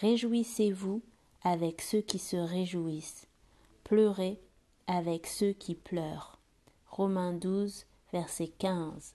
Réjouissez-vous avec ceux qui se réjouissent. Pleurez avec ceux qui pleurent. Romains 12, verset 15.